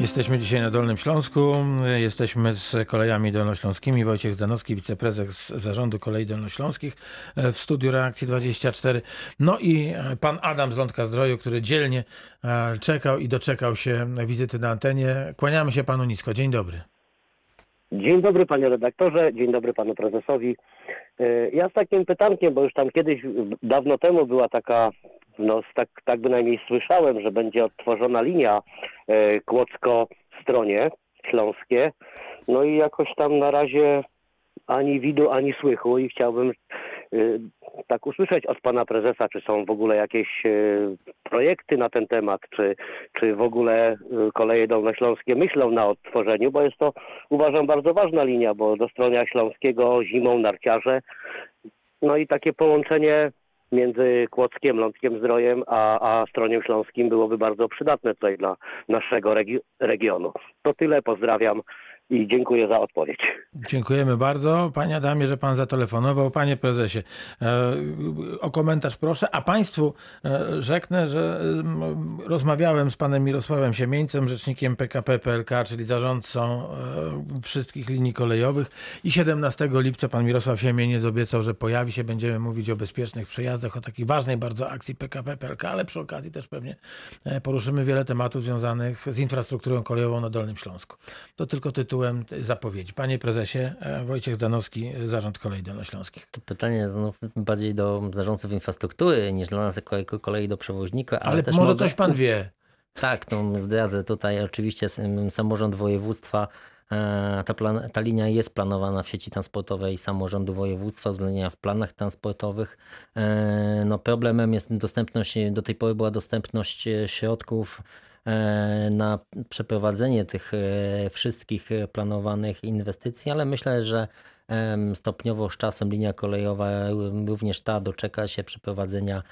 Jesteśmy dzisiaj na Dolnym Śląsku. Jesteśmy z kolejami dolnośląskimi. Wojciech Zdanowski, wiceprezes Zarządu Kolei Dolnośląskich w studiu Reakcji 24. No i pan Adam z Lądka Zdroju, który dzielnie e, czekał i doczekał się wizyty na antenie. Kłaniamy się panu nisko. Dzień dobry. Dzień dobry panie redaktorze, dzień dobry panu prezesowi. E, Ja z takim pytankiem, bo już tam kiedyś, dawno temu była taka, no tak, tak bynajmniej słyszałem, że będzie odtworzona linia e, Kłodzko-Stronie Śląskie. No i jakoś tam na razie ani widu, ani słychu i chciałbym e, tak usłyszeć od pana prezesa, czy są w ogóle jakieś e, projekty na ten temat, czy, czy w ogóle e, koleje dolnośląskie myślą na odtworzeniu, bo jest to uważam bardzo ważna linia, bo do Stronia Śląskiego zimą narciarze, no i takie połączenie między Kłodzkiem, Lądkiem Zdrojem, a, a Stroniem Śląskim byłoby bardzo przydatne tutaj dla naszego regi- regionu. To tyle, pozdrawiam i dziękuję za odpowiedź. Dziękujemy bardzo. Panie Adamie, że pan zatelefonował. Panie prezesie, e, o komentarz proszę. A państwu e, rzeknę, że mm, rozmawiałem z panem Mirosławem Siemieńcem, rzecznikiem PKP PLK, czyli zarządcą e, wszystkich linii kolejowych. I 17 lipca pan Mirosław Siemieniec obiecał, że pojawi się. Będziemy mówić o bezpiecznych przejazdach, o takiej ważnej bardzo akcji PKP PLK, ale przy okazji też pewnie e, poruszymy wiele tematów związanych z infrastrukturą kolejową na Dolnym Śląsku. To tylko tytułem zapowiedzi. Panie prezesie, e, Wojciech Zdanowski, Zarząd Kolei Dolnośląskich. To pytanie znów bardziej do zarządców infrastruktury niż dla nas jako, kolei do przewoźnika. Ale, Ale też może mogę... coś pan wie. Tak, no zdradzę tutaj oczywiście samorząd województwa. e, Ta, plan, ta linia jest planowana w sieci transportowej samorządu województwa, uwzględnienia w planach transportowych. E, No problemem jest dostępność, do tej pory była dostępność e, środków e, na przeprowadzenie tych e, wszystkich e, planowanych inwestycji, ale myślę, że stopniowo z czasem linia kolejowa e, również ta doczeka się przeprowadzenia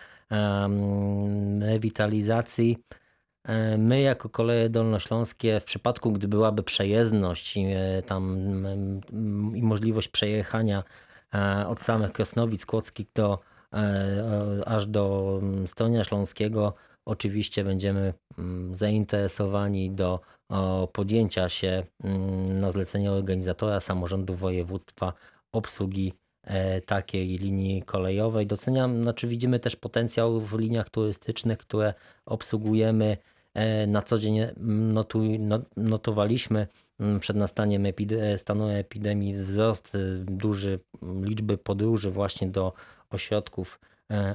rewitalizacji. E, My jako koleje dolnośląskie w przypadku gdy byłaby przejezdność i e, tam i możliwość przejechania e, od samych Krosnowic Kłodzkich do e, e, aż do Stonia Śląskiego oczywiście będziemy mm, zainteresowani do podjęcia się mm, na zlecenie organizatora samorządu województwa obsługi e, takiej linii kolejowej. Doceniam, znaczy widzimy też potencjał w liniach turystycznych, które obsługujemy e, na co dzień mm, notu, no- notowaliśmy przed nastaniem epide- stanu epidemii wzrost y, duży liczby podróży właśnie do ośrodków,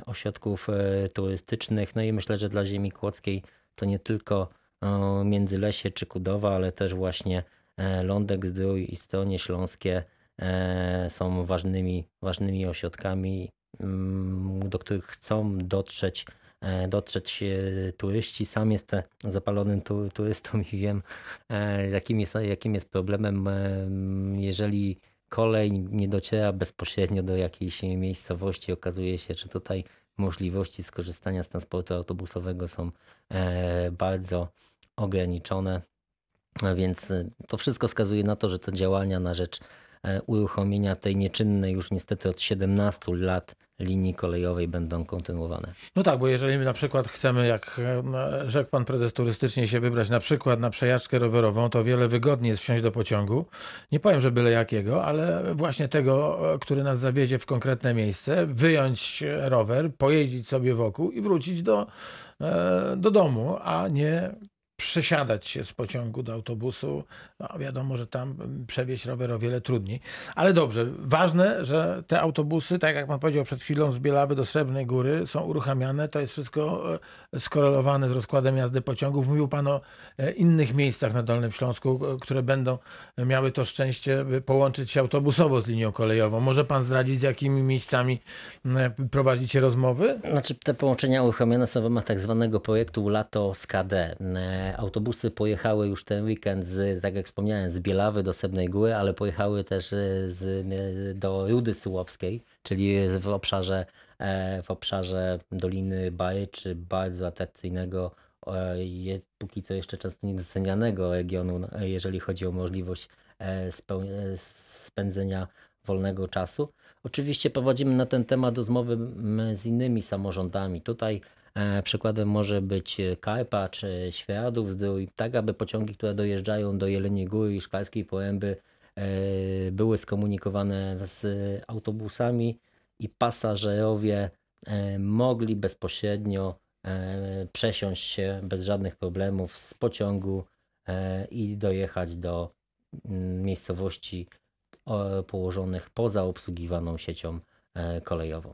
ośrodków e, turystycznych. No i myślę, że dla ziemi kłodzkiej to nie tylko e, Międzylesie czy Kudowa, ale też właśnie e, Lądek Zdrój i Stronie Śląskie e, są ważnymi, ważnymi ośrodkami, mm, do których chcą dotrzeć e, dotrzeć e, turyści. Sam jestem zapalonym tu, turystą i wiem, e, jakim jest, jakim jest problemem, e, jeżeli kolej nie dociera bezpośrednio do jakiejś miejscowości. Okazuje się, że tutaj możliwości skorzystania z transportu autobusowego są e, bardzo ograniczone. Więc e, to wszystko wskazuje na to, że te działania na rzecz uruchomienia tej nieczynnej już niestety od 17 lat linii kolejowej będą kontynuowane. No tak, bo jeżeli my na przykład chcemy, jak e, rzekł pan prezes, turystycznie się wybrać na przykład na przejażdżkę rowerową, to wiele wygodniej jest wsiąść do pociągu. Nie powiem, że byle jakiego, ale właśnie tego, e, który nas zawiezie w konkretne miejsce, wyjąć e, rower, pojeździć sobie wokół i wrócić do, e, do domu, a nie przesiadać się z pociągu do autobusu. No, wiadomo, że tam przewieźć rower o wiele trudniej. Ale dobrze, ważne, że te autobusy, tak jak pan powiedział przed chwilą, z Bielawy do Srebrnej Góry są uruchamiane. To jest wszystko e, skorelowane z rozkładem jazdy pociągów. Mówił pan o e, innych miejscach na Dolnym Śląsku, e, które będą miały to szczęście połączyć się autobusowo z linią kolejową. Może pan zdradzić, z jakimi miejscami prowadzicie rozmowy? Znaczy te połączenia uruchomione są w ramach tak zwanego projektu Lato z KD. Autobusy pojechały już ten weekend, z, tak jak wspomniałem, z Bielawy do Sebnej Góry, ale pojechały też e, z, e, do Rudy Sułowskiej, czyli w obszarze, e, w obszarze Doliny Baj, czy bardzo atrakcyjnego, póki co jeszcze często niedocenianego regionu, no, jeżeli chodzi o możliwość spędzenia wolnego czasu. Oczywiście prowadzimy na ten temat rozmowy z innymi samorządami. Tutaj Przykładem może być Karpa czy Świeradów Zdrój, tak aby pociągi, które dojeżdżają do Jeleniej Góry i Szklarskiej Poręby e, były skomunikowane z autobusami i pasażerowie e, mogli bezpośrednio e, przesiąść się bez żadnych problemów z pociągu e, i dojechać do mm, miejscowości położonych poza obsługiwaną siecią e, kolejową.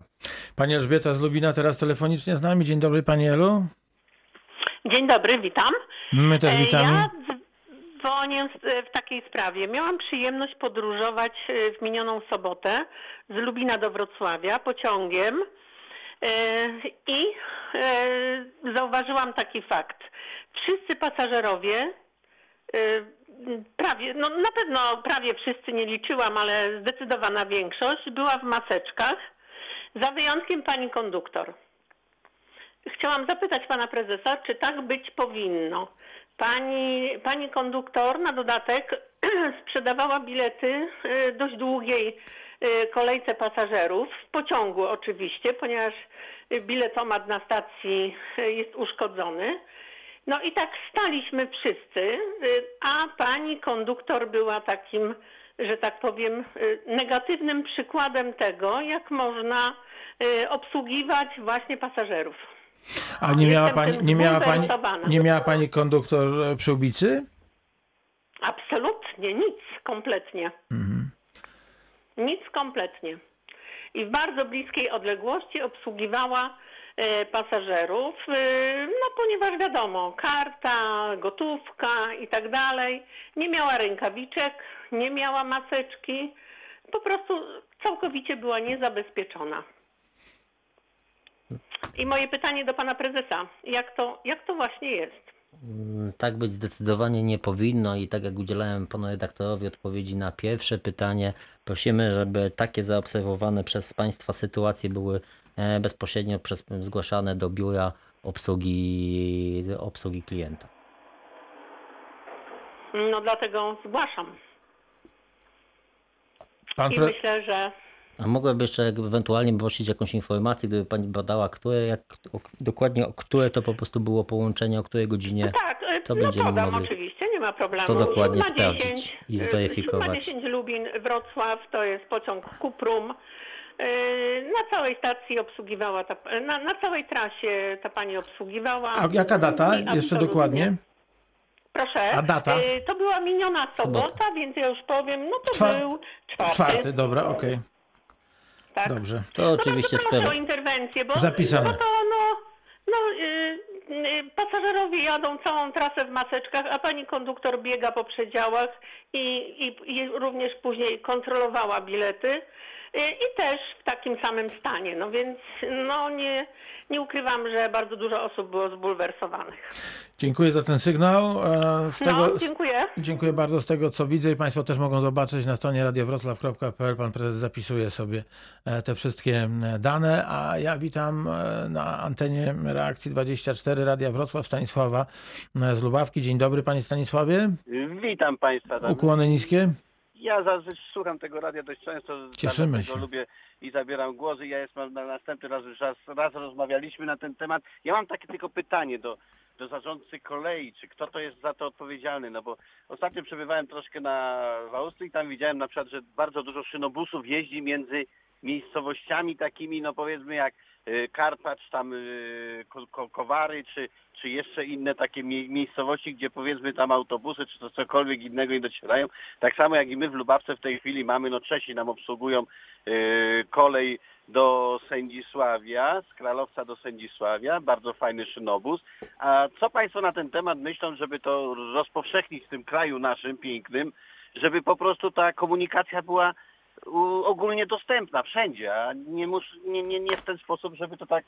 Pani Elżbieta z Lubina teraz telefonicznie z nami. Dzień dobry Pani Elu. Dzień dobry, witam. My też E, witamy. Ja dzwonię e, w takiej sprawie. Miałam przyjemność podróżować e, w minioną sobotę z Lubina do Wrocławia pociągiem e, i e, zauważyłam taki fakt. Wszyscy pasażerowie, e, prawie, no na pewno prawie wszyscy nie liczyłam, ale zdecydowana większość była w maseczkach, za wyjątkiem pani konduktor. Chciałam zapytać pana prezesa, czy tak być powinno. Pani, pani konduktor na dodatek sprzedawała bilety y, dość długiej y, kolejce pasażerów, w pociągu oczywiście, ponieważ y, biletomat na stacji jest uszkodzony. No i tak staliśmy wszyscy, y, a pani konduktor była takim, że tak powiem, y, negatywnym przykładem tego, jak można y, obsługiwać właśnie pasażerów. A nie miała Jestem pani, nie miała pani, nie miała pani konduktor e, przyłbicy? Absolutnie nic, kompletnie. Nic kompletnie. I w bardzo bliskiej odległości obsługiwała pasażerów, e, no ponieważ wiadomo, karta, gotówka i tak dalej. Nie miała rękawiczek, nie miała maseczki, po prostu całkowicie była niezabezpieczona. I moje pytanie do pana prezesa, jak to, jak to właśnie jest? Mm, Tak być zdecydowanie nie powinno i tak jak udzielałem panu redaktorowi odpowiedzi na pierwsze pytanie, prosimy, żeby takie zaobserwowane przez państwa sytuacje były e, bezpośrednio przez, zgłaszane do biura obsługi, obsługi klienta. No dlatego zgłaszam. Pan I pre... myślę, że A mogłaby jeszcze ewentualnie prosić jakąś informację, gdyby pani badała, które, jak, o, dokładnie o które to po prostu było połączenie, o której godzinie. tak, e, to no będziemy podam mogli oczywiście, nie ma problemu. to dokładnie 7 sprawdzić 10, i e, zweryfikować. 7 10 Lubin, Wrocław, to jest pociąg Kuprum. E, Na całej stacji obsługiwała, ta, na, na całej trasie ta pani obsługiwała. A jaka data? I Jeszcze dokładnie. Proszę. A data? To była miniona sobota, Sobota. więc ja już powiem, no to Czwar- był czwarty. Czwarty, dobra, okej. Tak. Dobrze. To No oczywiście bardzo proszę sprawa. o interwencję, bo, Zapisane. bo to no, no y, y, pasażerowie jadą całą trasę w maseczkach, a pani konduktor biega po przedziałach i, i, i również później kontrolowała bilety i też w takim samym stanie. No więc no nie, nie ukrywam, że bardzo dużo osób było zbulwersowanych. Dziękuję za ten sygnał. E, Z tego, No, dziękuję. Dziękuję bardzo. Z tego co widzę i Państwo też mogą zobaczyć na stronie radiowroclaw.pl. Pan prezes zapisuje sobie e, te wszystkie dane, a ja witam e, na antenie reakcji 24 Radia Wrocław Stanisława z Lubawki. Dzień dobry Panie Stanisławie. Witam Państwa. Tam. Ukłony niskie. Ja zazwyczaj słucham tego radia dość często. Cieszymy się. lubię i zabieram głos. i Ja jestem na następny raz już raz, raz rozmawialiśmy na ten temat. Ja mam takie tylko pytanie do, do zarządcy kolei, czy kto to jest za to odpowiedzialny, no bo ostatnio przebywałem troszkę na w Austrii i tam widziałem na przykład, że bardzo dużo szynobusów jeździ między miejscowościami takimi, no powiedzmy jak y, Karpacz, tam y, Ko- Ko- Kowary, czy, czy jeszcze inne takie mie- miejscowości, gdzie powiedzmy tam autobusy, czy to cokolwiek innego nie docierają. Tak samo jak i my w Lubawce w tej chwili mamy, no Czesi nam obsługują y, kolej do Sędzisławia, z Kralowca do Sędzisławia, bardzo fajny szynobus. A co Państwo na ten temat myślą, żeby to rozpowszechnić w tym kraju naszym pięknym, żeby po prostu ta komunikacja była ogólnie dostępna wszędzie, a nie, mus, nie, nie, nie w ten sposób, żeby to tak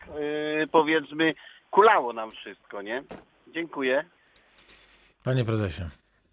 yy, powiedzmy kulało nam wszystko, nie? Dziękuję. Panie prezesie.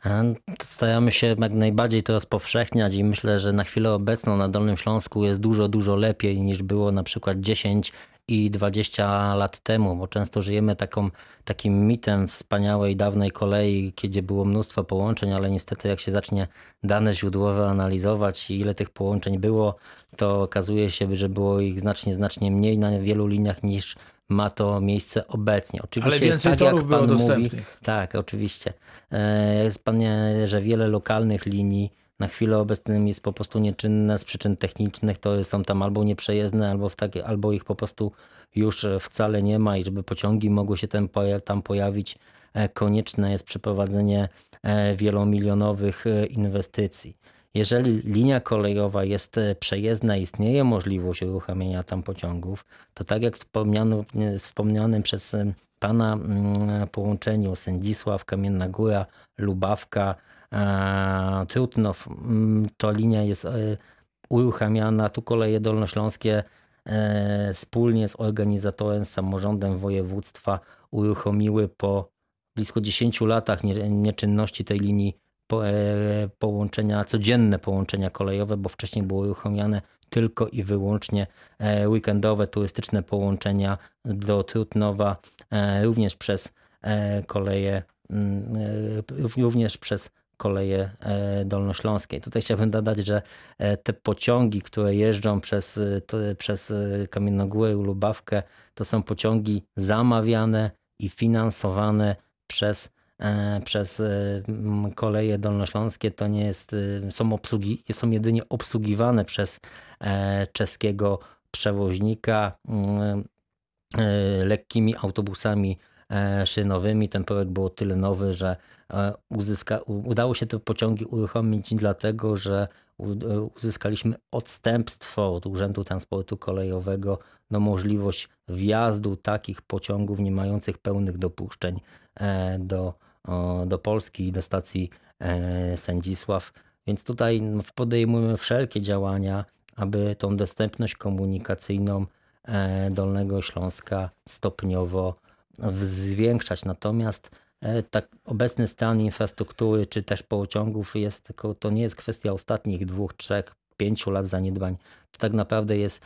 E, Staramy się jak najbardziej to rozpowszechniać i myślę, że na chwilę obecną na Dolnym Śląsku jest dużo, dużo lepiej niż było na przykład 10 i 20 lat temu, bo często żyjemy taką, takim mitem wspaniałej, dawnej kolei, kiedy było mnóstwo połączeń, ale niestety jak się zacznie dane źródłowe analizować i ile tych połączeń było, to okazuje się, że było ich znacznie, znacznie mniej na wielu liniach niż ma to miejsce obecnie. Oczywiście Ale jest tak, jak pan mówi. Tak, oczywiście. E, Jest panie, że wiele lokalnych linii na chwilę obecną jest po prostu nieczynne z przyczyn technicznych, to są tam albo nieprzejezdne, albo, w takie, albo ich po prostu już e, wcale nie ma i żeby pociągi mogły się tam, tam pojawić, e, konieczne jest przeprowadzenie e, wielomilionowych inwestycji. Jeżeli linia kolejowa jest przejezdna, istnieje możliwość uruchamiania tam pociągów, to tak jak wspomniano, wspomnianym przez pana mm, połączeniu Sędzisław, Kamienna Góra, Lubawka, Trutnów, mm, to linia jest e, uruchamiana. Tu koleje dolnośląskie e, wspólnie z organizatorem, z samorządem województwa uruchomiły po blisko 10 latach nie- nieczynności tej linii po, e, połączenia, codzienne połączenia kolejowe, bo wcześniej było uruchomione tylko i wyłącznie e, weekendowe, turystyczne połączenia do Trutnowa, e, również przez e, koleje, mm, e, również przez koleje e, dolnośląskie. Tutaj chciałbym dodać, że e, te pociągi, które jeżdżą przez, e, to, przez Kamiennogórę Lubawkę, to są pociągi zamawiane i finansowane przez, przez koleje dolnośląskie. To nie jest, są, obsługi, są jedynie obsługiwane przez czeskiego przewoźnika lekkimi autobusami szynowymi. Ten projekt był o tyle nowy, że e, uzyska, udało się te pociągi uruchomić dlatego, że e, uzyskaliśmy odstępstwo od Urzędu Transportu Kolejowego no możliwość wjazdu takich pociągów nie mających pełnych dopuszczeń e, do, do Polski i do stacji e, Sędzisław. Więc tutaj no, podejmujemy wszelkie działania, aby tą dostępność komunikacyjną e, Dolnego Śląska stopniowo zwiększać. Natomiast e, tak obecny stan infrastruktury czy też pociągów jest to nie jest kwestia ostatnich dwóch, trzech, pięciu lat zaniedbań. To tak naprawdę jest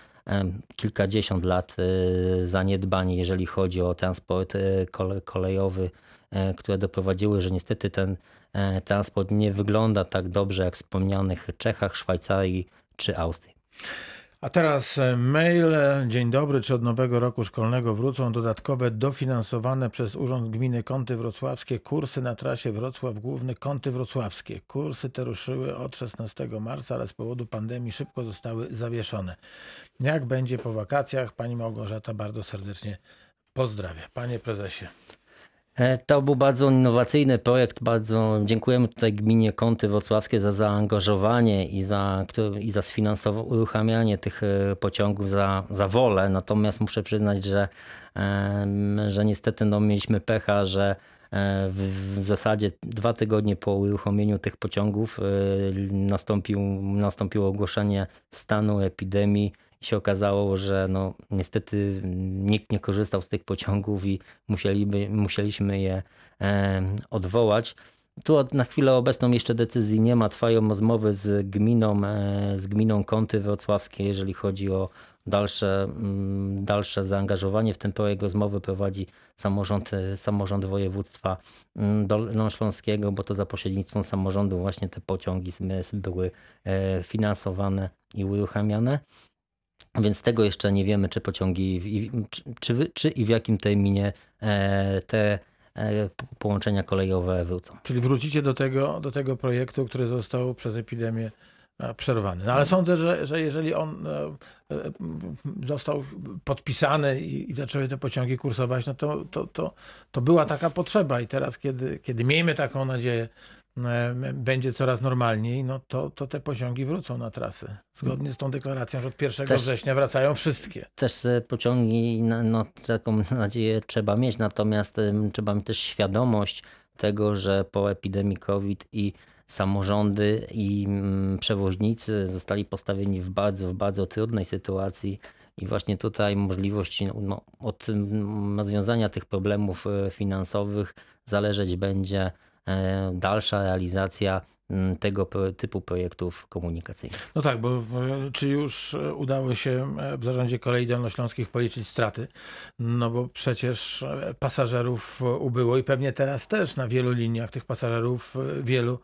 kilkadziesiąt lat e, zaniedbań, jeżeli chodzi o transport e, kole, kolejowy, które doprowadziły, że niestety ten transport nie wygląda tak dobrze jak w wspomnianych Czechach, Szwajcarii czy Austrii. A teraz e, mail. Dzień dobry. Czy od nowego roku szkolnego wrócą dodatkowe dofinansowane przez Urząd Gminy Kąty Wrocławskie kursy na trasie Wrocław Główny Kąty Wrocławskie? Kursy te ruszyły od 16 marca, ale z powodu pandemii szybko zostały zawieszone. Jak będzie po wakacjach? Pani Małgorzata bardzo serdecznie pozdrawia. Panie prezesie. E, To był bardzo innowacyjny projekt. Bardzo dziękujemy tutaj gminie Kąty Wrocławskie za zaangażowanie i za, i za sfinansowanie, uruchamianie tych e, pociągów za, za wolę. Natomiast muszę przyznać, że, że niestety no, mieliśmy pecha, że e, w, w zasadzie dwa tygodnie po uruchomieniu tych pociągów nastąpił, nastąpiło ogłoszenie stanu epidemii się okazało, że no, niestety nikt nie korzystał z tych pociągów i musieliby, musieliśmy je odwołać. Tu na chwilę obecną jeszcze decyzji nie ma. Trwają rozmowy z gminą, e, z gminą Kąty Wrocławskie, jeżeli chodzi o dalsze, mm, dalsze zaangażowanie w ten projekt. Rozmowy prowadzi samorząd, e, samorząd województwa mm, dolnośląskiego, bo to za pośrednictwem samorządu właśnie te pociągi były e, finansowane i uruchamiane. Więc tego jeszcze nie wiemy, czy pociągi, czy, czy, czy i w jakim terminie e, te e, połączenia kolejowe wrócą. Czyli wrócicie do tego, do tego projektu, który został przez epidemię e, przerwany. No ale sądzę, że, że jeżeli on został podpisany i, i zaczęły te pociągi kursować, no to, to, to, to była taka potrzeba i teraz, kiedy, kiedy miejmy taką nadzieję, będzie coraz normalniej, no to, to te pociągi wrócą na trasy. Zgodnie z tą deklaracją, że od 1 Też- września wracają wszystkie. Też e, pociągi, no, taką nadzieję trzeba mieć, natomiast trzeba mieć też świadomość tego, że po epidemii COVID i samorządy i mm, przewoźnicy zostali postawieni w bardzo, w bardzo trudnej sytuacji i właśnie tutaj możliwość no, od mm, rozwiązania tych problemów e, finansowych zależeć będzie e, dalsza realizacja mm, tego typu projektów komunikacyjnych. No tak, bo w, czy już e, udało się e, w zarządzie kolei dolnośląskich policzyć straty? No bo przecież e, pasażerów e, ubyło i pewnie teraz też na wielu liniach tych pasażerów e, wielu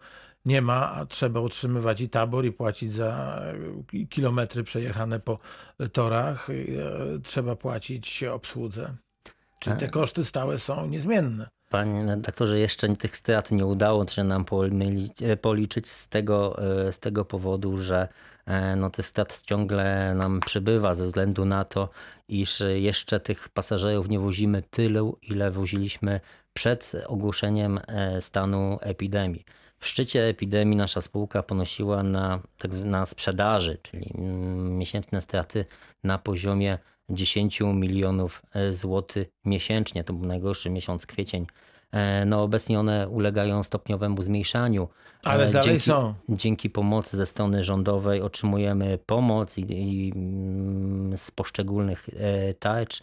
nie ma, a trzeba utrzymywać i tabor i płacić za e, kilometry przejechane po torach. e, Trzeba płacić obsłudze. Czy te koszty stałe są niezmienne? Panie redaktorze, jeszcze tych strat nie udało się nam e, policzyć z tego, e, z tego powodu, że e, no, tych strat ciągle nam przybywa ze względu na to, iż jeszcze tych pasażerów nie wozimy tyle, ile woziliśmy przed ogłoszeniem stanu epidemii. W szczycie epidemii nasza spółka ponosiła na, tak na sprzedaży, czyli mm, miesięczne straty na poziomie 10 milionów e, złotych miesięcznie. To był najgorszy miesiąc kwiecień. E, No obecnie one ulegają stopniowemu zmniejszaniu. Ale E, dalej dzięki, są. Dzięki pomocy ze strony rządowej otrzymujemy pomoc i, i mm, z poszczególnych e, tarcz.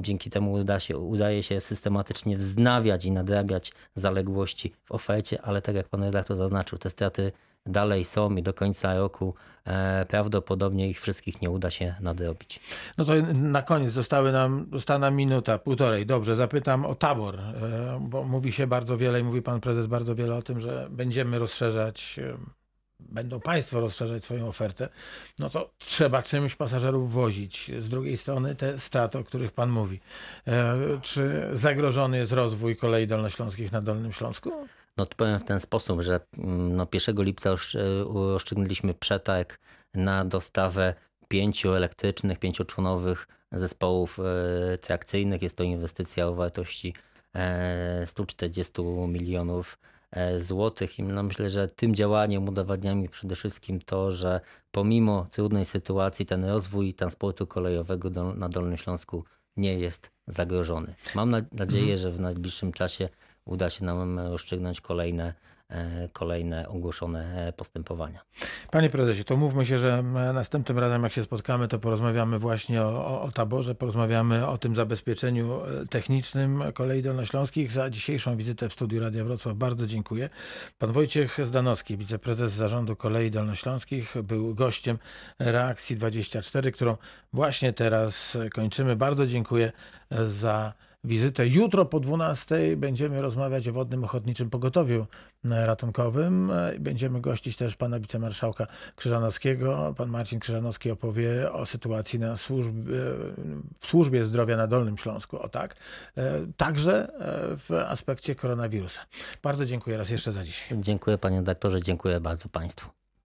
Dzięki temu uda się, udaje się systematycznie wznawiać i nadrabiać zaległości w ofercie, ale tak jak pan redaktor zaznaczył, te straty dalej są i do końca roku e, prawdopodobnie ich wszystkich nie uda się nadrobić. No to na koniec zostały nam, została nam minuta, półtorej. Dobrze, zapytam o tabor, e, bo mówi się bardzo wiele i mówi pan prezes bardzo wiele o tym, że będziemy rozszerzać, e, będą państwo rozszerzać swoją ofertę. No to trzeba czymś pasażerów wozić. Z drugiej strony te straty, o których pan mówi. Czy zagrożony jest rozwój kolei dolnośląskich na Dolnym Śląsku? No to powiem w ten sposób, że mm, no 1 lipca e, rozstrzygnęliśmy przetarg na dostawę pięciu elektrycznych, pięcioczłonowych zespołów e, trakcyjnych. Jest to inwestycja o wartości e, 140 milionów e, złotych i no myślę, że tym działaniem udowadniamy przede wszystkim to, że pomimo trudnej sytuacji ten rozwój transportu kolejowego do, na Dolnym Śląsku nie jest zagrożony. Mam na, nadzieję, że w najbliższym czasie uda się nam rozstrzygnąć kolejne, e, kolejne ogłoszone e, postępowania. Panie prezesie, to mówmy się, że e, następnym razem jak się spotkamy, to porozmawiamy właśnie o, o, o taborze, porozmawiamy o tym zabezpieczeniu e, technicznym kolei dolnośląskich. Za dzisiejszą wizytę w studiu Radia Wrocław bardzo dziękuję. Pan Wojciech Zdanowski, wiceprezes zarządu kolei dolnośląskich, był gościem Reakcji 24, którą właśnie teraz kończymy. Bardzo dziękuję e, za wizytę. Jutro po 12 będziemy rozmawiać o wodnym ochotniczym pogotowiu e, ratunkowym. E, Będziemy gościć też pana wicemarszałka Krzyżanowskiego. Pan Marcin Krzyżanowski opowie o sytuacji na służbie, w służbie zdrowia na Dolnym Śląsku. O tak. E, Także e, w aspekcie koronawirusa. Bardzo dziękuję raz jeszcze za dzisiaj. Dziękuję panie redaktorze, dziękuję bardzo państwu.